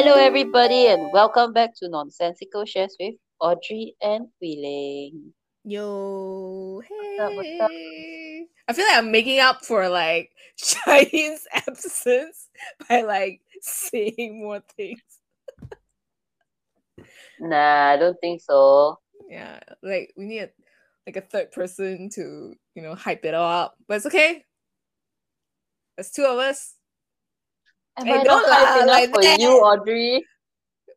Hello, everybody, and welcome back to Nonsensical Shares with Audrey and Hui Ling. Yo, hey. up, what's up? I feel like I'm making up for like Shine's absence by like saying more things. Nah, I don't think so. Yeah, like we need a, like a third person to you know hype it all up, but it's okay. There's two of us. Am Hey, I don't enough like for that. you, Audrey?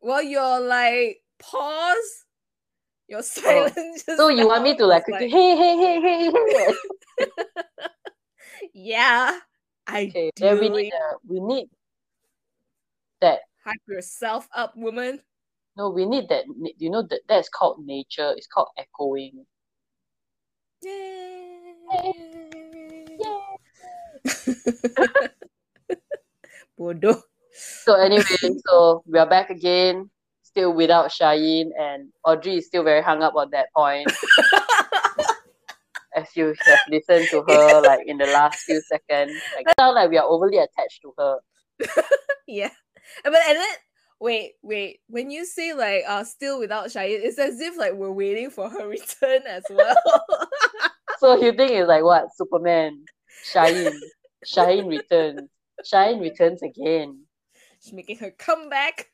Well, you're like pause, your silence. just Oh, So you want me to like quickly, hey, hey, hey, hey, hey. yeah, I Okay, do. then we need uh, we need that. hype yourself up, woman. No, we need that. You know that that's called nature. It's called echoing. Yay! Bodoh. So anyway, so we are back again, still without Shaheen, and Audrey is still very hung up on that point. as you have listened to her like in the last few seconds. Like sound like we are overly attached to her. yeah. But and then wait, wait. When you say like uh still without Shahid, it's as if like we're waiting for her return as well. So you think it's like what? Superman. Shaheen. Shaheen returns. Shaheen returns again. She's making her comeback.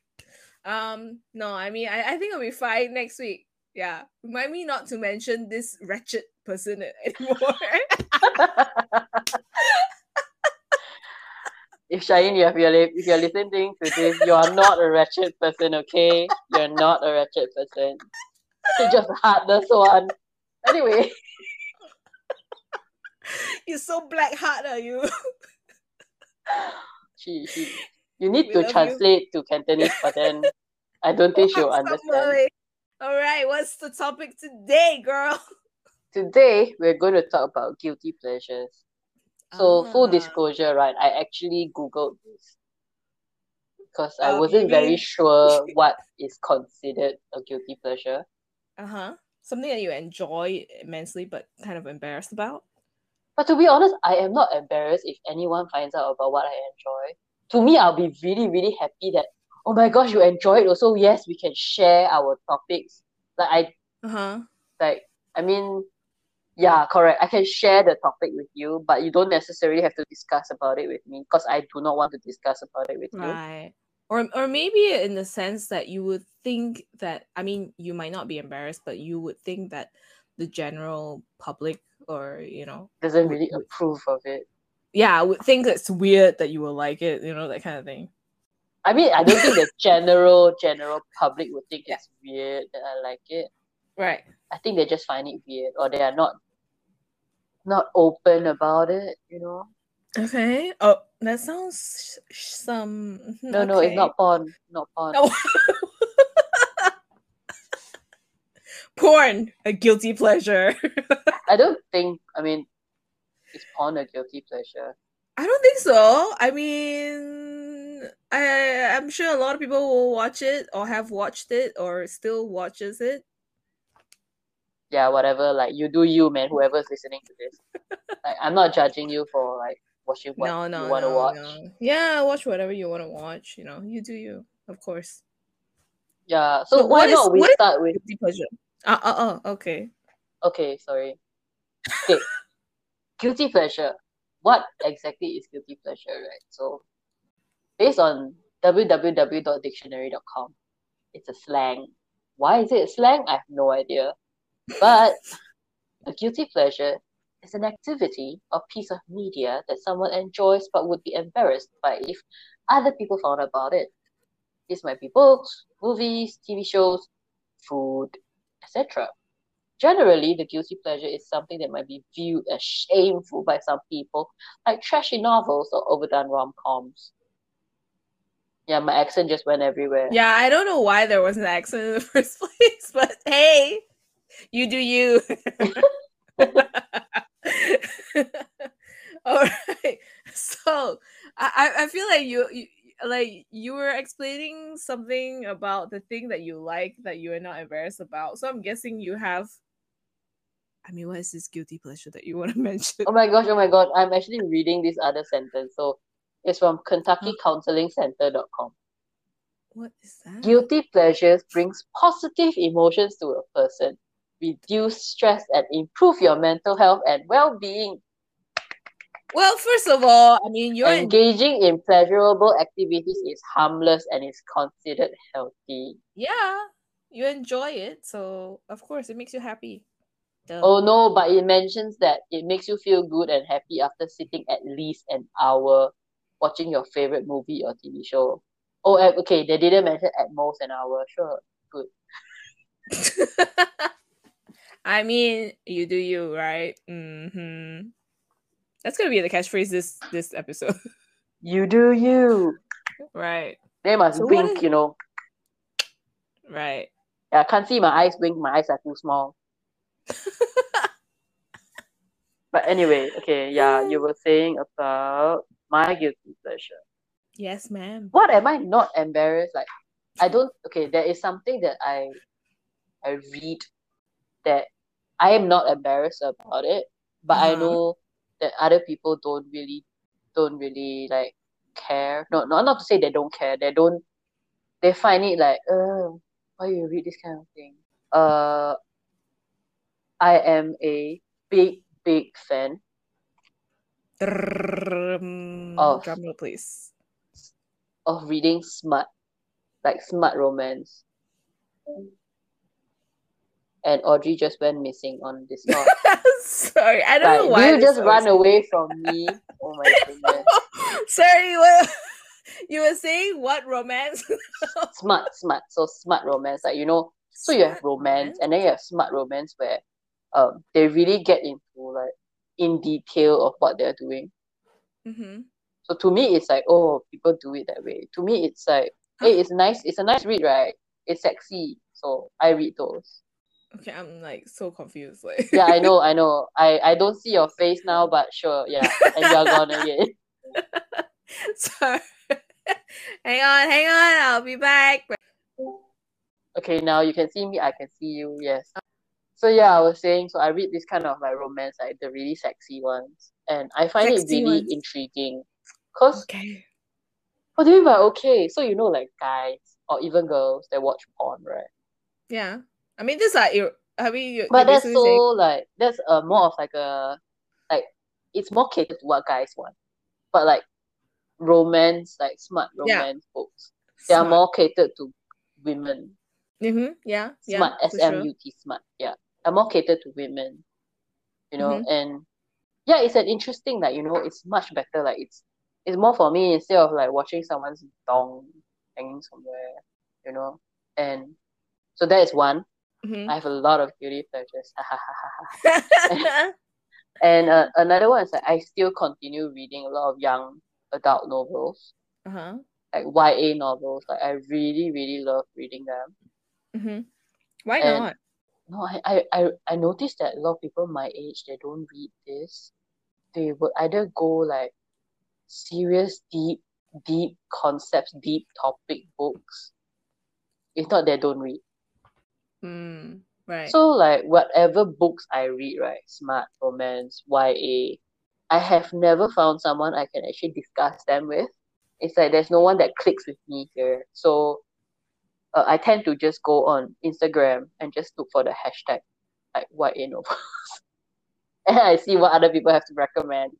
Um, no, I mean I, I think I'll be fine next week. Yeah. Remind me not to mention this wretched person anymore. If Shaheen, you have your li- if you're listening to this, you are not a wretched person, okay? You're not a wretched person. You're just a heartless one. Anyway, You're so black hearted, are you? she, she you need We to love you. translate to Cantonese, but then I don't think she'll understand. All right, what's the topic today, girl? Today we're going to talk about guilty pleasures. So full Ah. disclosure, right? I actually googled this because I Um, wasn't very sure what is considered a guilty pleasure. Uh huh. Something that you enjoy immensely, but kind of embarrassed about. But to be honest, I am not embarrassed if anyone finds out about what I enjoy. To me, I'll be really, really happy that oh my gosh, you enjoy it. Also, yes, we can share our topics. Like I Uh huh. like I mean, yeah, correct. I can share the topic with you, but you don't necessarily have to discuss about it with me because I do not want to discuss about it with you. Right. Or or maybe in the sense that you would think that I mean you might not be embarrassed, but you would think that the general public or you know Doesn't really would- approve of it. yeah would think it's weird that you will like it, you know that kind of thing. I mean, I don't think the general general public would think Yeah. it's weird that I like it. Right. I think they just find it weird or they are not not open about it, you know. Okay. Oh, that sounds sh- some. mhm, No, no, it's not porn. Not porn. No. Porn, a guilty pleasure. I don't think I mean is porn a guilty pleasure? I don't think so. I mean, I I'm sure a lot of people will watch it or have watched it or still watches it. Yeah, whatever, like you do you, man, whoever's listening to this. like I'm not judging you for like watching what no, no, you wanna no, watch. no. Yeah, watch whatever you want to watch. You know, you do you, of course. Yeah. So, So why is- not we start with Guilty pleasure. Uh, uh, uh, okay. okay, sorry. Okay. guilty pleasure. What exactly is guilty pleasure, right? So based on www.dictionary.com, it's a slang. Why is it slang? I have no idea. But a guilty pleasure is an activity or piece of media that someone enjoys but would be embarrassed by if other people found out about it. This might be books, movies, TV shows, food, etc. Generally, the guilty pleasure is something that might be viewed as shameful by some people, like trashy novels or overdone rom coms. Yeah, my accent just went everywhere. Yeah, I don't know why there was an accent in the first place, but hey, you do you. All right. So I, I feel like you, you like you were explaining something about the thing that you like that you are not embarrassed about. So I'm guessing you have. I mean, what is this guilty pleasure that you want to mention? Oh my gosh, oh my god, I'm actually reading this other sentence. So it's from KentuckyCounselingCenter.com. What is that? Guilty pleasures brings positive emotions to a person, reduce stress and improve your mental health and well-being. Well, first of all, I mean, you're Engaging in pleasurable activities is harmless and is considered healthy. yeah, you enjoy it, so of course it makes you happy. Duh. Oh no, but it mentions that it makes you feel good and happy after sitting at least an hour watching your favorite movie or TV show. Oh, eh, okay, they didn't mention at most an hour. Sure, good. I mean, you do you, right? Mm-hmm. That's gonna be the catchphrase this this episode, You do you. right? They must So wink, is- you know. Right. Yeah, I can't see my eyes wink. My eyes are too small. But anyway, okay, yeah, you were saying about my guilty pleasure. Yes, ma'am. What am I not embarrassed? Like, I don't. Okay, there is something that I, I read, that I am not embarrassed about it, but I Uh-huh. know that other people don't really, don't really like care. No, no, not to say they don't care. They don't. They find it like, uh, why you read this kind of thing? Uh, I am a big, big fan. Of- Drum roll, please. of reading smut, like smut romance. And Audrey just went missing on this. Sorry, I don't know why. you just run away from me? Oh my goodness. Sorry? You were saying what romance? Smart, smut. So smut romance, like you know, so you have Smart romance and then you have smart romance where um they really get into like in detail of what they're doing. Mm-hmm. So to me it's like, oh, people do it that way. To me it's like, hey, it's nice, it's a nice read, right? It's sexy. So I read those. Okay, I'm like so confused. Like, Yeah, I know, I know. I, I don't see your face now, but sure, yeah. And you're gone again. Sorry. hang on, hang on. I'll be back. Okay, now you can see me, I can see you, yes. So yeah, I was saying, so I read this kind of like romance, like the really sexy ones. And I find it really ones. intriguing. Cause Okay. what do you mean by okay? So you know like guys or even girls that watch porn, right? Yeah. I mean, this ir- I mean, you, But that's so saying- like that's uh more of like a like it's more catered to what guys want. But like romance, like smut Yeah. romance books, they are more catered to women. Mm-hmm. Yeah. Yeah. Smut, for S sure. M U T, smut. Yeah, are more catered to women. You know, Mhm. and yeah, it's an interesting like you know, it's much better. Like it's it's more for me instead of like watching someone's dong hanging somewhere. You know, and so that is one. Mhm. I have a lot of guilty pleasures. And uh, another one is that I still continue reading a lot of young adult novels, uh-huh. like YA novels. Like I really, really love reading them. Mm-hmm. Why And- not? No, I, I, I, I noticed that a lot of people my age they don't read this. They would either go like serious, deep, deep concepts, deep topic books. If not, they don't read. Mm, right. So like whatever books I read, right, smut romance, YA, I have never found someone I can actually discuss them with. It's like there's no one that clicks with me here. So uh, I tend to just go on Instagram and just look for the hashtag like YA novels. and I see what other people have to recommend.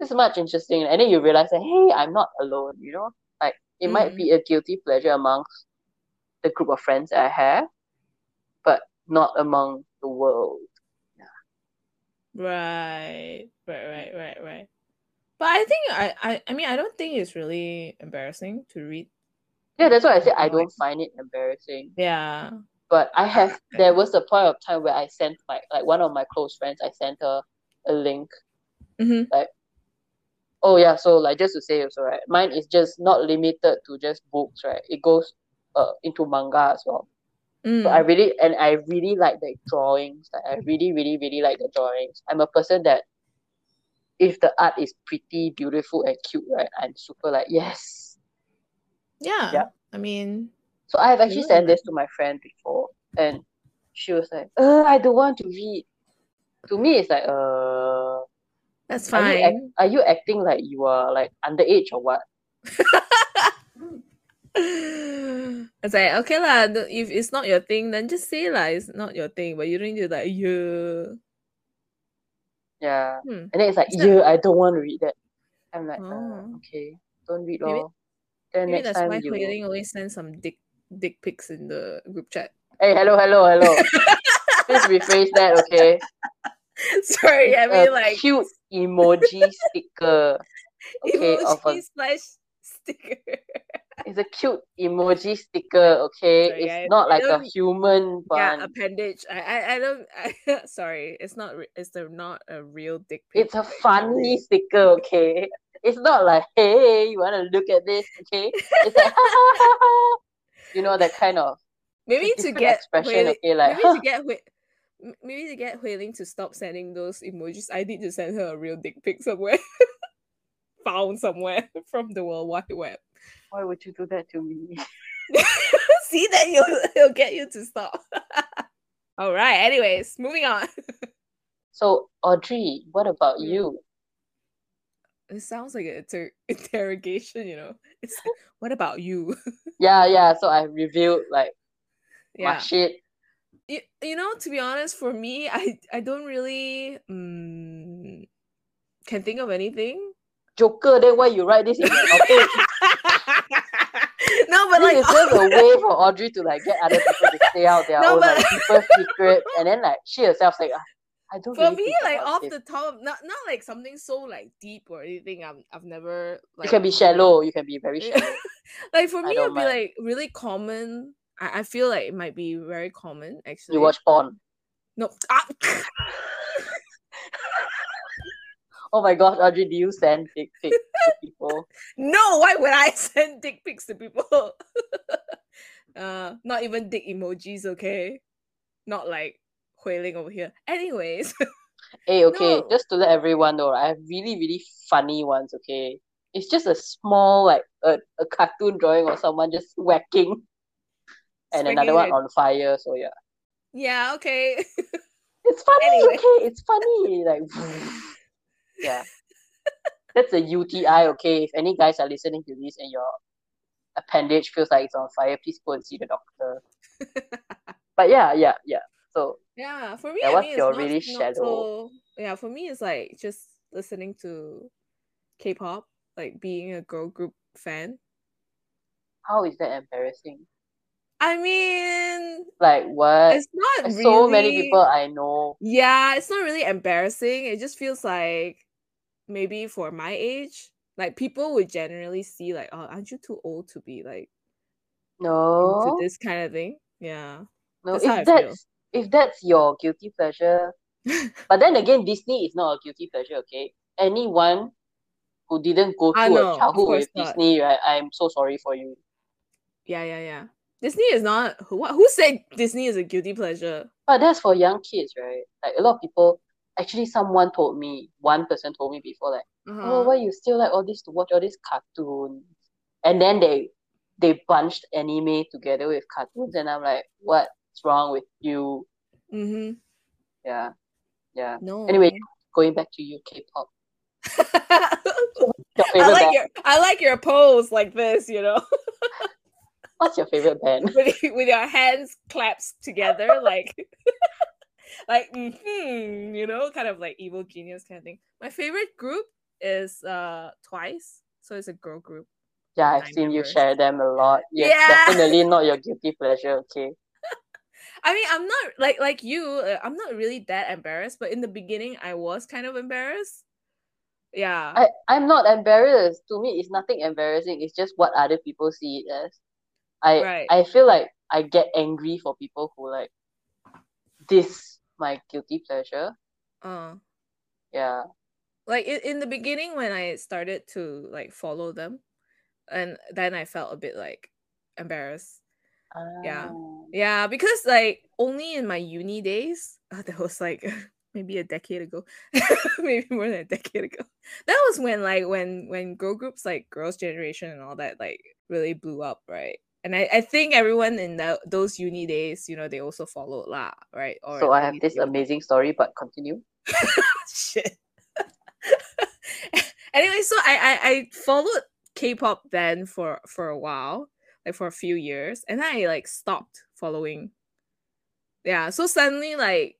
It's much interesting. And then you realize that hey, I'm not alone, you know? Like it might Mm. be a guilty pleasure amongst the group of friends that I have, but not among the world. Yeah. Right, right, right, right, right. But I think I, I, I mean, I don't think it's really embarrassing to read. Yeah, that's why I said I don't find it embarrassing. Yeah. But I have there was a point of time where I sent my like one of my close friends, I sent her a link. Mm-hmm. Like oh yeah, so like just to say also right, mine is just not limited to just books, right? It goes uh into manga as well. Mm. So I really and I really like the drawings. Like I really, really, really like the drawings. I'm a person that if the art is pretty, beautiful, and cute, right, I'm super like yes. Yeah. Yeah. I mean, So I have actually Yeah. sent this to my friend before, and she was like, "Uh, I don't want to read." To me, it's like, uh, that's are you, act- fine. are you acting like you are like underage or what? It's like okay lah. If it's not your thing, then just say lah. It's not your thing, but you don't need to like yeah. Yeah. Hmm. And then it's like, yeah, I don't want to read that. I'm like, Oh. uh, okay, don't read Maybe- all. Then Maybe next that's time why you. Hui Ling always sends some dick dick pics in the group chat. Hey, hello, hello, hello. Please rephrase that, okay? Sorry, It's I mean a like cute emoji sticker. Okay, of a slash sticker. It's a cute emoji sticker, okay? Sorry, it's I- not like a human yeah, appendage. I I, I don't. I, sorry, it's not. It's the not a real dick pic. It's a funny sticker, okay? It's not like, hey, you wanna look at this, okay? It's like, you know, that kind of Maybe to get expression, Hui okay? Like, maybe to get Hui, maybe to get Hui Ling to stop sending those emojis, I need to send her a real dick pic somewhere, found somewhere from the World Wide Web. why would you do that to me? See that he'll he'll get you to stop. All right. Anyways, moving on. So, Audrey, what about you? It sounds like an inter- interrogation. You know, it's like, what about you? Yeah, yeah. So I reviewed like my yeah. shit. You, you know, to be honest, for me, I I don't really um, can think of anything. Joker, then why you write this in topic? no, but this like is just a way for Audrey to like get other people to say out their No, own but- like secrets, and then like she herself like, "Ah, I don't. for really me, like off this." the top, not not like something so like deep or anything. I'm I've never like you can be shallow. You can be very shallow. like for me, it'd be like really common. I, I feel like it might be very common actually. You watch porn. no. Ah! Oh my gosh, Audrey, do you send dick pics to people? No, why would I send dick pics to people? uh, not even dick emojis, okay? Not like Hui Ling over here. Anyways, Hey, okay, No. just to let everyone know, I have really, really funny ones, okay? It's just a small, like, a, a cartoon drawing of someone just whacking and another one on fire, so yeah. yeah, okay. It's funny, Anyway. okay? It's funny. Like, yeah. That's a UTI, okay? If any guys are listening to this and your appendage feels like it's on fire, please go and see the doctor. But yeah, yeah, yeah. So, yeah, for me, Yeah, I what's mean, it's your not, really not shallow- so. Yeah, for me, it's like just listening to K-pop, like being a girl group fan. how is that embarrassing? I mean, Like, what? it's not really. so many people I know. Yeah, it's not really embarrassing. It just feels like maybe for my age, like people would generally see like, oh, aren't you too old to be like into No, this kind of thing? Yeah. no. that's how I If feel. that's if that's your guilty pleasure, but then again, Disney is not a guilty pleasure. Okay, anyone who didn't go through know, a childhood with not. Disney, right? I'm so sorry for you. yeah, yeah, yeah. Disney is not who what who said Disney is a guilty pleasure? But that's for young kids, right? Like a lot of people. Actually, someone told me. One person told me before, like, Uh-huh. oh, why you still like all this to watch all these cartoons? And then they they bunched anime together with cartoons, and I'm like, what's wrong with you? Mm-hmm. Yeah, yeah. No. Anyway, going back to you, K-pop. Your I like band? your I like your pose like this, you know, What's your favorite band? with, with your hands clasped together, like like hmm, you know, kind of like evil genius kind of thing. My favorite group is uh Twice, so it's a girl group. Yeah, I've seen you share them a lot. Yeah. definitely not your guilty pleasure. Okay. I mean, I'm not like like you. Uh, I'm not really that embarrassed, but in the beginning, I was kind of embarrassed. Yeah, I, I'm not embarrassed. To me, it's nothing embarrassing. It's just what other people see it as. I Right. I feel like I get angry for people who like this my guilty pleasure. uh, Yeah. like in, in the beginning when I started to like follow them, and then I felt a bit like embarrassed. Yeah. Ah. Yeah, because like only in my uni days, uh, that was like maybe a decade ago, maybe more than a decade ago. That was when like when when girl groups like Girls' Generation and all that like really blew up, right? And I, I think everyone in the, those uni days, you know, they also followed lah, right? Or So I have this amazing story, but continue. shit. anyway, so I, I I followed K-pop then for for a while, like for a few years, and then I like stopped following. Yeah, so suddenly like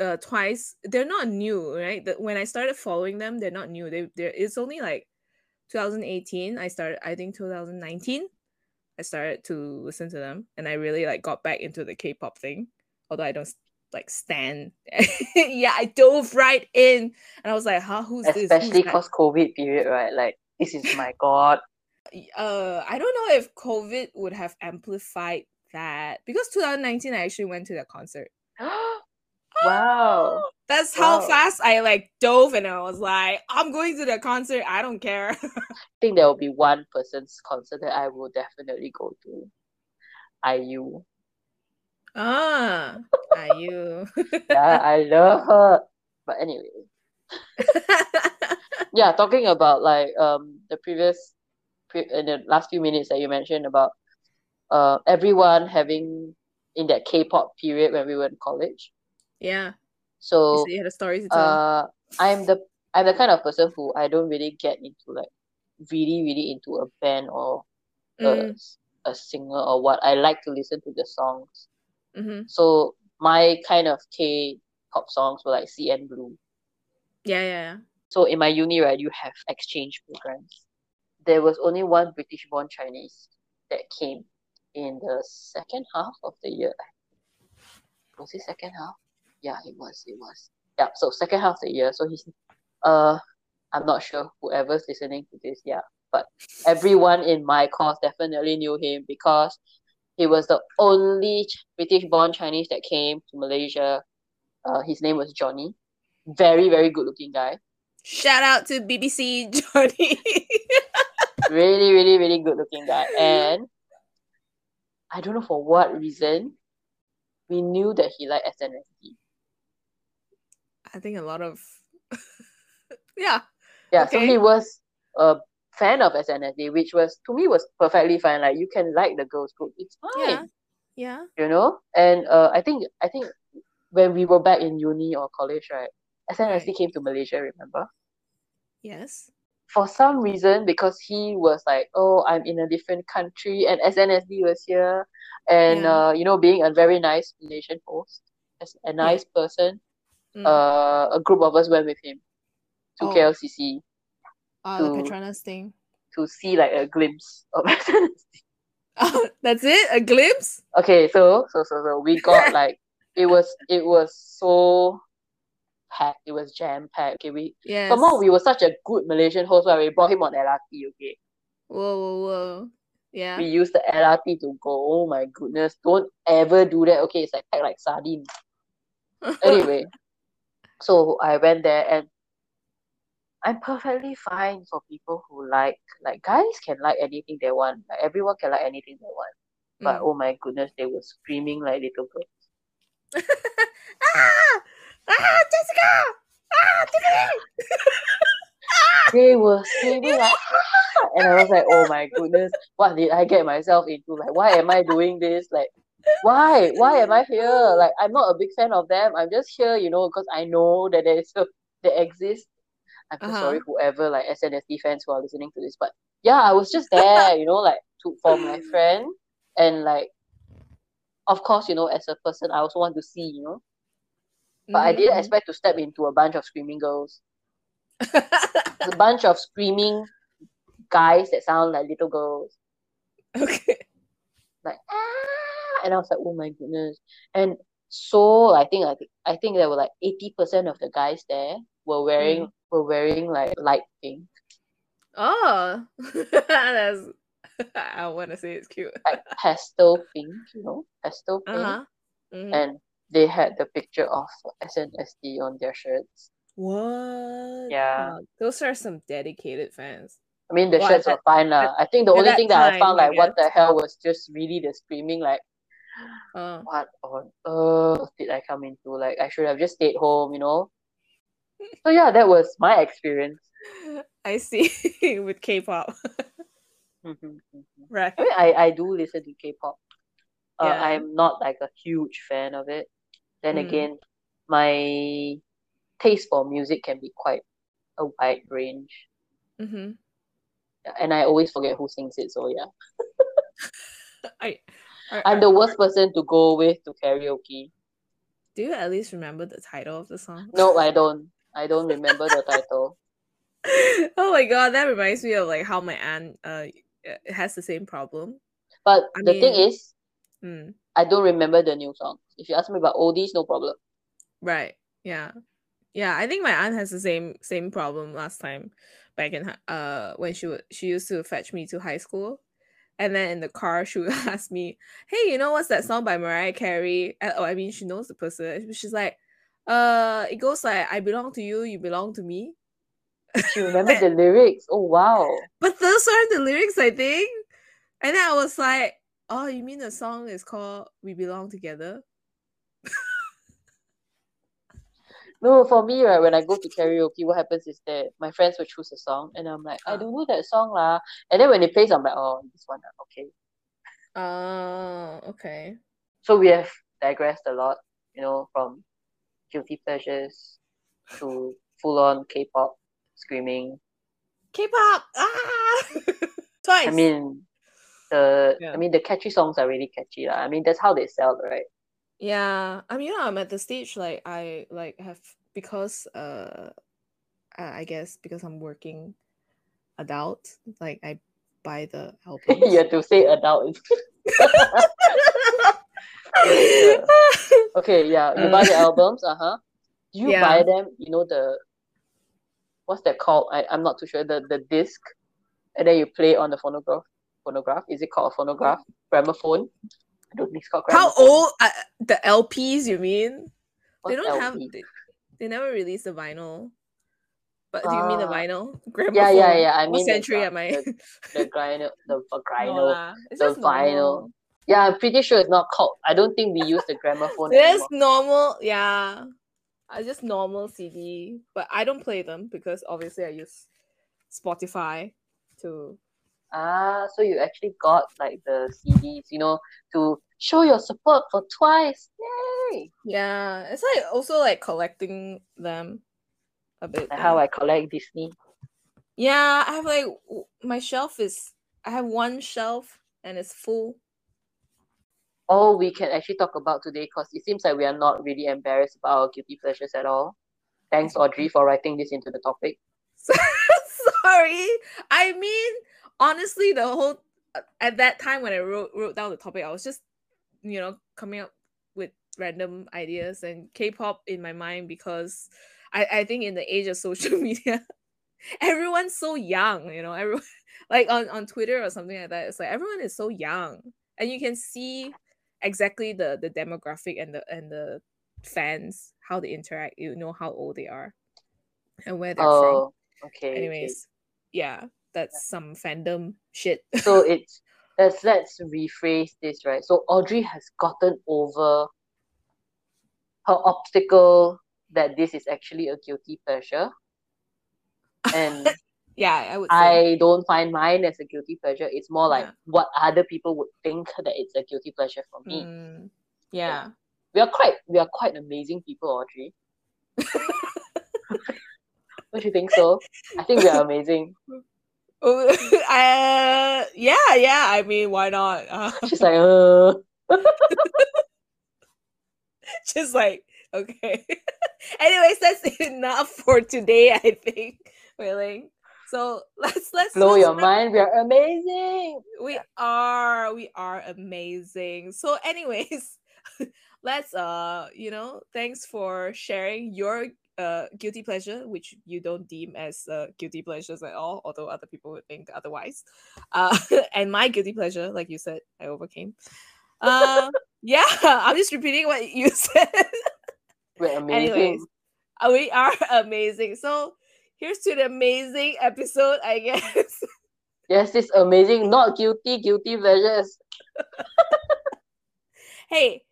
uh twice they're not new right? The, when i started following them they're not new. They there it's only like 2018 i started i think 2019 i started to listen to them and i really like got back into the k-pop thing although i don't like stand. Yeah i dove right in and i was like huh who's especially this especially because covid period right? Like this is my god uh i don't know if covid would have amplified that because 2019 i actually went to the concert Wow. That's how wow. fast I like dove and I was like, I'm going to the concert. I don't care. I think there will be one person's concert that I will definitely go to. IU. Ah, IU. yeah, I love her. But anyway. yeah, talking about like um the previous pre- in the last few minutes that you mentioned about uh everyone having in that K-pop period when we were in college yeah. So you had a story to tell. Uh, I'm the I'm the kind of person who I don't really get into like really really into a band or mm. a, a singer or what. I like to listen to the songs. Mm-hmm. So my kind of K pop songs were like CN Blue. Yeah, yeah, yeah. So in my uni, right, you have exchange programs. There was only one British born Chinese that came in the second half of the year. Was it second half? yeah, it was, it was. Yeah, so second half of the year. So he's uh I'm not sure whoever's listening to this, yeah. But everyone in my course definitely knew him because he was the only British born Chinese that came to Malaysia. Uh, his name was Johnny. Very, very good looking guy. Shout out to BBC Johnny. really, really, really good looking guy. And I don't know for what reason, we knew that he liked SNSD. I think a lot of yeah. Yeah, okay. so he was a fan of SNSD, which was to me was perfectly fine. Like you can like the girls group, it's fine. Yeah. Yeah. You know? And uh I think I think when we were back in uni or college, right? SNSD right. came to Malaysia, remember? Yes. For some reason, because he was like, Oh, I'm in a different country and SNSD was here and yeah. uh, you know, being a very nice Malaysian host, as a nice yeah. person, mm. uh, a group of us went with him to oh. KLCC. Uh, to, the Petronas thing. To see like a glimpse of Oh, that's it? A glimpse? Okay, so so so so we got like it was it was so packed. It was jam packed. Okay, we yes. somehow we were such a good Malaysian host where we brought him on LRT. Okay. Whoa whoa whoa. Yeah. We used the LRT to go. Oh my goodness! Don't ever do that. Okay, it's like packed like sardine. anyway, so I went there and I'm perfectly fine for people who like like guys can like anything they want. Like everyone can like anything they want. But mm. oh my goodness, they were screaming like little girls. ah! Ah, Jessica! Ah, Tiffany! they were screaming like ah! and I was like, oh my goodness, what did I get myself into? Like, why am I doing this? Like, why why am i here like i'm not a big fan of them i'm just here you know because i know that a, they exist i'm so uh-huh. sorry whoever like SNSD fans who are listening to this but yeah i was just there you know like to for my friend and like of course you know as a person i also want to see you know but mm-hmm. i didn't mm-hmm. expect to step into a bunch of screaming girls a bunch of screaming guys that sound like little girls okay like ah and I was like, oh my goodness. And so I think I think I think there were like eighty percent of the guys there were wearing mm. were wearing like light pink. Oh, that's I want to say it's cute. like pastel pink, you know, pastel pink, uh-huh. mm-hmm. and they had the picture of SNSD on their shirts. What? Yeah, wow. those are some dedicated fans. I mean, the well, shirts were fine, lah. I think the only thing that time, I found like, what the hell, was just really the screaming, like, uh. what on earth did I come into? Like I should have just stayed home, you know. So yeah, that was my experience. I see with K-pop. Mm-hmm, mm-hmm. right. I mean, I, I do listen to K-pop. Uh, yeah. I'm not like a huge fan of it. Then mm. again, my taste for music can be quite a wide range. Mm-hmm. And I always forget who sings it, so yeah. I, are- I'm the worst person to go with to karaoke. Do you at least remember the title of the song? No, I don't. I don't remember the title. oh my god, that reminds me of like how my aunt uh has the same problem. But I the thing is, Mm, I don't remember the new songs. If you ask me about oldies, no problem. right. Yeah. Yeah, I think my aunt has the same same problem last time back in uh when she would she used to fetch me to high school. And then in the car, she would ask me, "Hey, you know what's that song by Mariah Carey?" Uh, Oh, I mean, she knows the person. She's like, "Uh, it goes like I belong to you, you belong to me." You remember the lyrics? Oh wow. But those aren't the lyrics, I think. And then I was like, oh, you mean the song is called We Belong Together? No, for me, right, when I go to karaoke, what happens is that my friends will choose a song, and I'm like, I Ah. don't know that song lah. And then when it plays, I'm like, oh, this one, ah, okay. Oh, okay. So we have digressed a lot, you know, from guilty pleasures to full on K-pop screaming. K-pop! Ah! Twice. I mean, the Yeah. I mean the catchy songs are really catchy lah. I mean that's how they sell, right? yeah. I mean, you know, I'm at the stage like I like have because uh I guess because I'm working adult, like I buy the albums. you have to say adult. okay, yeah, you buy the albums, uh huh. Do you Yeah. buy them? You know the what's that called? I I'm not too sure. The the disc, and then you play on the phonograph. Phonograph is it called a phonograph? Gramophone. I don't think it's called gramophone. How old? Uh, the LPs, you mean? What's they don't have they, they never released the vinyl but do you mean the Ah. vinyl Yeah, yeah, Gramophone. yeah. I mean the century gra- am i the- the vinyl, the No vinyl. lah, it's the vinyl. Yeah, I'm pretty sure it's not called. I don't think we use the gramophone It's anymore. normal yeah I just normal cd but i don't play them because obviously i use spotify to Ah, so you actually got like the CDs, you know, to show your support for Twice. Yay! yeah it's like also like collecting them a bit Like how. I collect Disney. yeah i have like my shelf is i have one shelf and it's full All we can actually talk about today, because it seems like we are not really embarrassed about our guilty pleasures at all. Thanks, Audrey, for writing this into the topic. Sorry. I mean, honestly, the whole uh, at that time when I wrote wrote down the topic, I was just you know coming up with random ideas and K-pop in my mind because I I think in the age of social media, everyone's so young. You know, everyone like on on Twitter or something like that. It's like everyone is so young, and you can see exactly the the demographic and the and the fans how they interact. You know how old they are and where they're from Oh, okay. okay. anyways yeah that's some fandom shit So it's let's let's rephrase this, right? So Audrey has gotten over her obstacle that this is actually a guilty pleasure. And yeah i would I don't find mine as a guilty pleasure. It's more like Yeah. what other people would think that it's a guilty pleasure for me. Mm, yeah We are quite we are quite amazing people, Audrey. Don't you think so? I think we are amazing. Uh, yeah yeah i mean why not? Uh, She's like, uh. Just like okay. Anyways that's enough for today i think really. So let's let's blow your mind. We are amazing. we are we are amazing. So anyways let's uh you know thanks for sharing your uh guilty pleasure which you don't deem as uh, guilty pleasures at all although other people would think otherwise uh and my guilty pleasure like you said i overcame uh yeah i'm just repeating what you said We're amazing. anyways uh, we are amazing so here's to the amazing episode i guess Yes, it's amazing, not guilty, guilty pleasures. hey,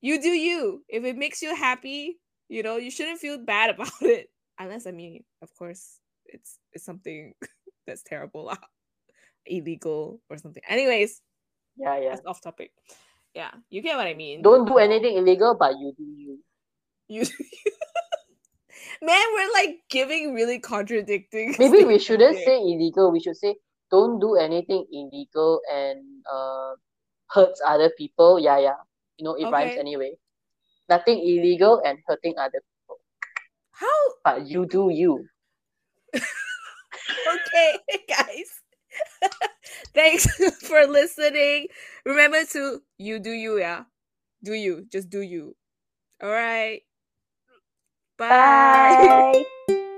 you do you. If it makes you happy, you know, you shouldn't feel bad about it. Unless I mean, of course, it's it's something that's terrible, illegal or something. Anyways, Yeah, yeah. that's off topic. Yeah, you get what I mean. Don't do anything illegal, but you do you. you Man, we're like giving really contradicting. Maybe we shouldn't say illegal. We should say don't do anything illegal and uh, hurts other people. Yeah, yeah. You know, it rhymes anyway. Nothing illegal and hurting other people. How But you do you. okay, guys. Thanks for listening. Remember to you do you, yeah. Do you. Just do you. All right. Bye. Bye.